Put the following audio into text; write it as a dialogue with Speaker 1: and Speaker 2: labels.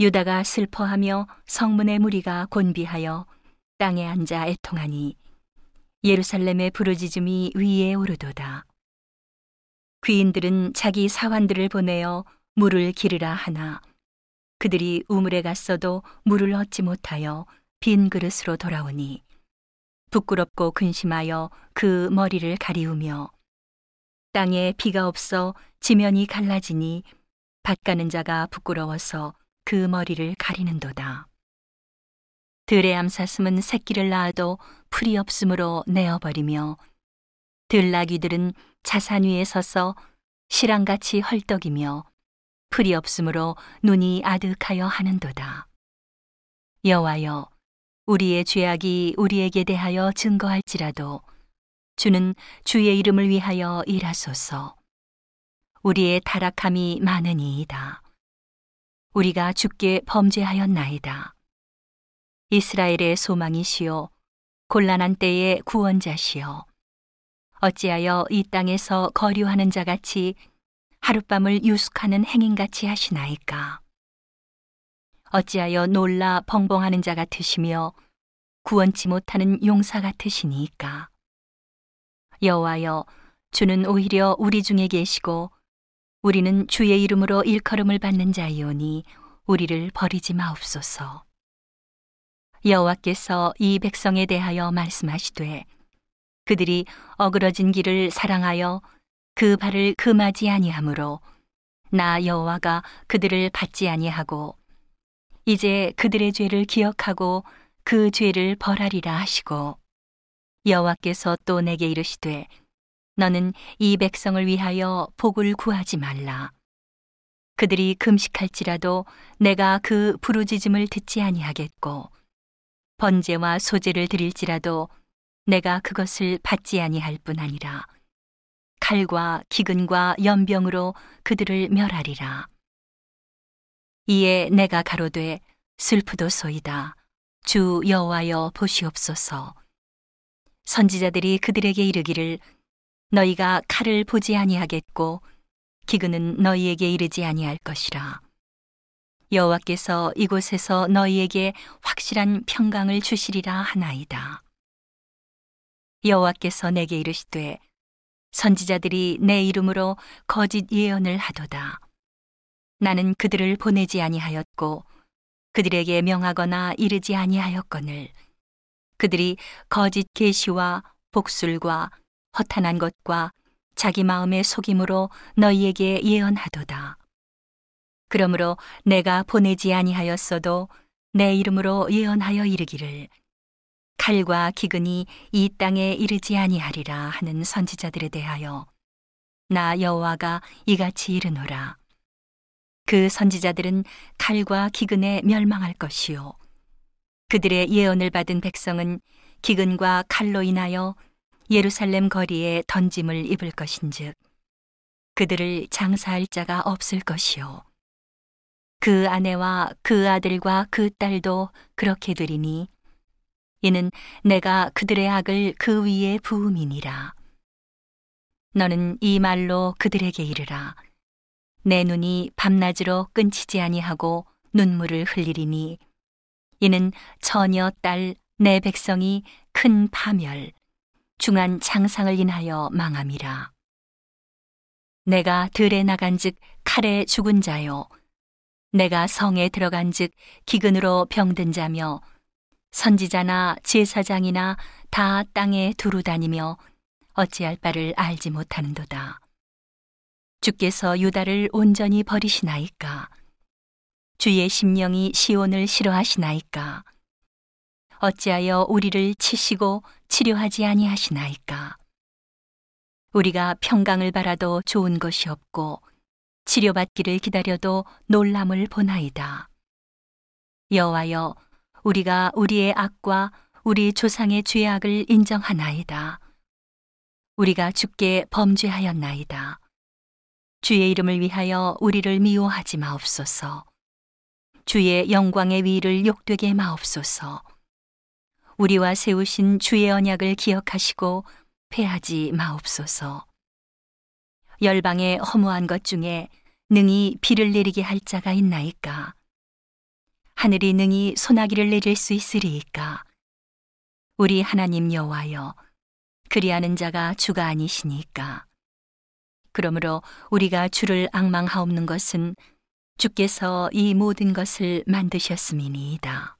Speaker 1: 유다가 슬퍼하며 성문의 무리가 곤비하여 땅에 앉아 애통하니 예루살렘의 부르짖음이 위에 오르도다. 귀인들은 자기 사환들을 보내어 물을 기르라 하나 그들이 우물에 갔어도 물을 얻지 못하여 빈 그릇으로 돌아오니 부끄럽고 근심하여 그 머리를 가리우며 땅에 비가 없어 지면이 갈라지니 밭 가는 자가 부끄러워서 그 머리를 가리는도다. 들의 암사슴은 새끼를 낳아도 풀이 없으므로 내어버리며 들나귀들은 자산 위에 서서 실랑같이 헐떡이며 풀이 없으므로 눈이 아득하여 하는도다. 여호와여 우리의 죄악이 우리에게 대하여 증거할지라도 주는 주의 이름을 위하여 일하소서. 우리의 타락함이 많으니이다. 우리가 주께 범죄하였나이다. 이스라엘의 소망이시요 곤란한 때의 구원자시여 어찌하여 이 땅에서 거류하는 자같이 하룻밤을 유숙하는 행인같이 하시나이까 어찌하여 놀라 벙벙하는 자 같으시며 구원치 못하는 용사 같으시니까 여호와여 주는 오히려 우리 중에 계시고 우리는 주의 이름으로 일컬음을 받는 자이오니 우리를 버리지 마옵소서. 여호와께서 이 백성에 대하여 말씀하시되 그들이 어그러진 길을 사랑하여 그 발을 금하지 아니하므로 나 여호와가 그들을 받지 아니하고 이제 그들의 죄를 기억하고 그 죄를 벌하리라 하시고 여호와께서 또 내게 이르시되 너는 이 백성을 위하여 복을 구하지 말라. 그들이 금식할지라도 내가 그 부르짖음을 듣지 아니하겠고 번제와 소제를 드릴지라도 내가 그것을 받지 아니할 뿐 아니라 칼과 기근과 연병으로 그들을 멸하리라. 이에 내가 가로되 슬프도소이다. 주 여호와여 보시옵소서. 선지자들이 그들에게 이르기를 너희가 칼을 보지 아니하겠고 기근은 너희에게 이르지 아니할 것이라. 여호와께서 이곳에서 너희에게 확실한 평강을 주시리라 하나이다. 여호와께서 내게 이르시되 선지자들이 내 이름으로 거짓 예언을 하도다. 나는 그들을 보내지 아니하였고 그들에게 명하거나 이르지 아니하였거늘 그들이 거짓 계시와 복술과 허탄한 것과 자기 마음의 속임으로 너희에게 예언하도다. 그러므로 내가 보내지 아니하였어도 내 이름으로 예언하여 이르기를 칼과 기근이 이 땅에 이르지 아니하리라 하는 선지자들에 대하여 나 여호와가 이같이 이르노라. 그 선지자들은 칼과 기근에 멸망할 것이요. 그들의 예언을 받은 백성은 기근과 칼로 인하여 예루살렘 거리에 던짐을 입을 것인즉 그들을 장사할 자가 없을 것이요. 그 아내와 그 아들과 그 딸도 그렇게 되리니 이는 내가 그들의 악을 그 위에 부음이니라. 너는 이 말로 그들에게 이르라. 내 눈이 밤낮으로 끊치지 아니하고 눈물을 흘리리니 이는 처녀 딸 내 백성이 큰 파멸 중한 장상을 인하여 망함이라. 내가 들에 나간즉 칼에 죽은 자요. 내가 성에 들어간즉 기근으로 병든 자며 선지자나 제사장이나 다 땅에 두루 다니며 어찌할 바를 알지 못하는도다. 주께서 유다를 온전히 버리시나이까? 주의 심령이 시온을 싫어하시나이까? 어찌하여 우리를 치시고 치료하지 아니하시나이까? 우리가 평강을 바라도 좋은 것이 없고 치료받기를 기다려도 놀람을 보나이다. 여호와여, 우리가 우리의 악과 우리 조상의 죄악을 인정하나이다. 우리가 주께 범죄하였나이다. 주의 이름을 위하여 우리를 미워하지 마옵소서. 주의 영광의 위를 욕되게 마옵소서. 우리와 세우신 주의 언약을 기억하시고 패하지 마옵소서. 열방의 허무한 것 중에 능히 비를 내리게 할 자가 있나이까? 하늘이 능히 소나기를 내릴 수 있으리이까 우리 하나님 여호와여 그리하는 자가 주가 아니시니까 그러므로 우리가 주를 악망하옵는 것은 주께서 이 모든 것을 만드셨음이니이다.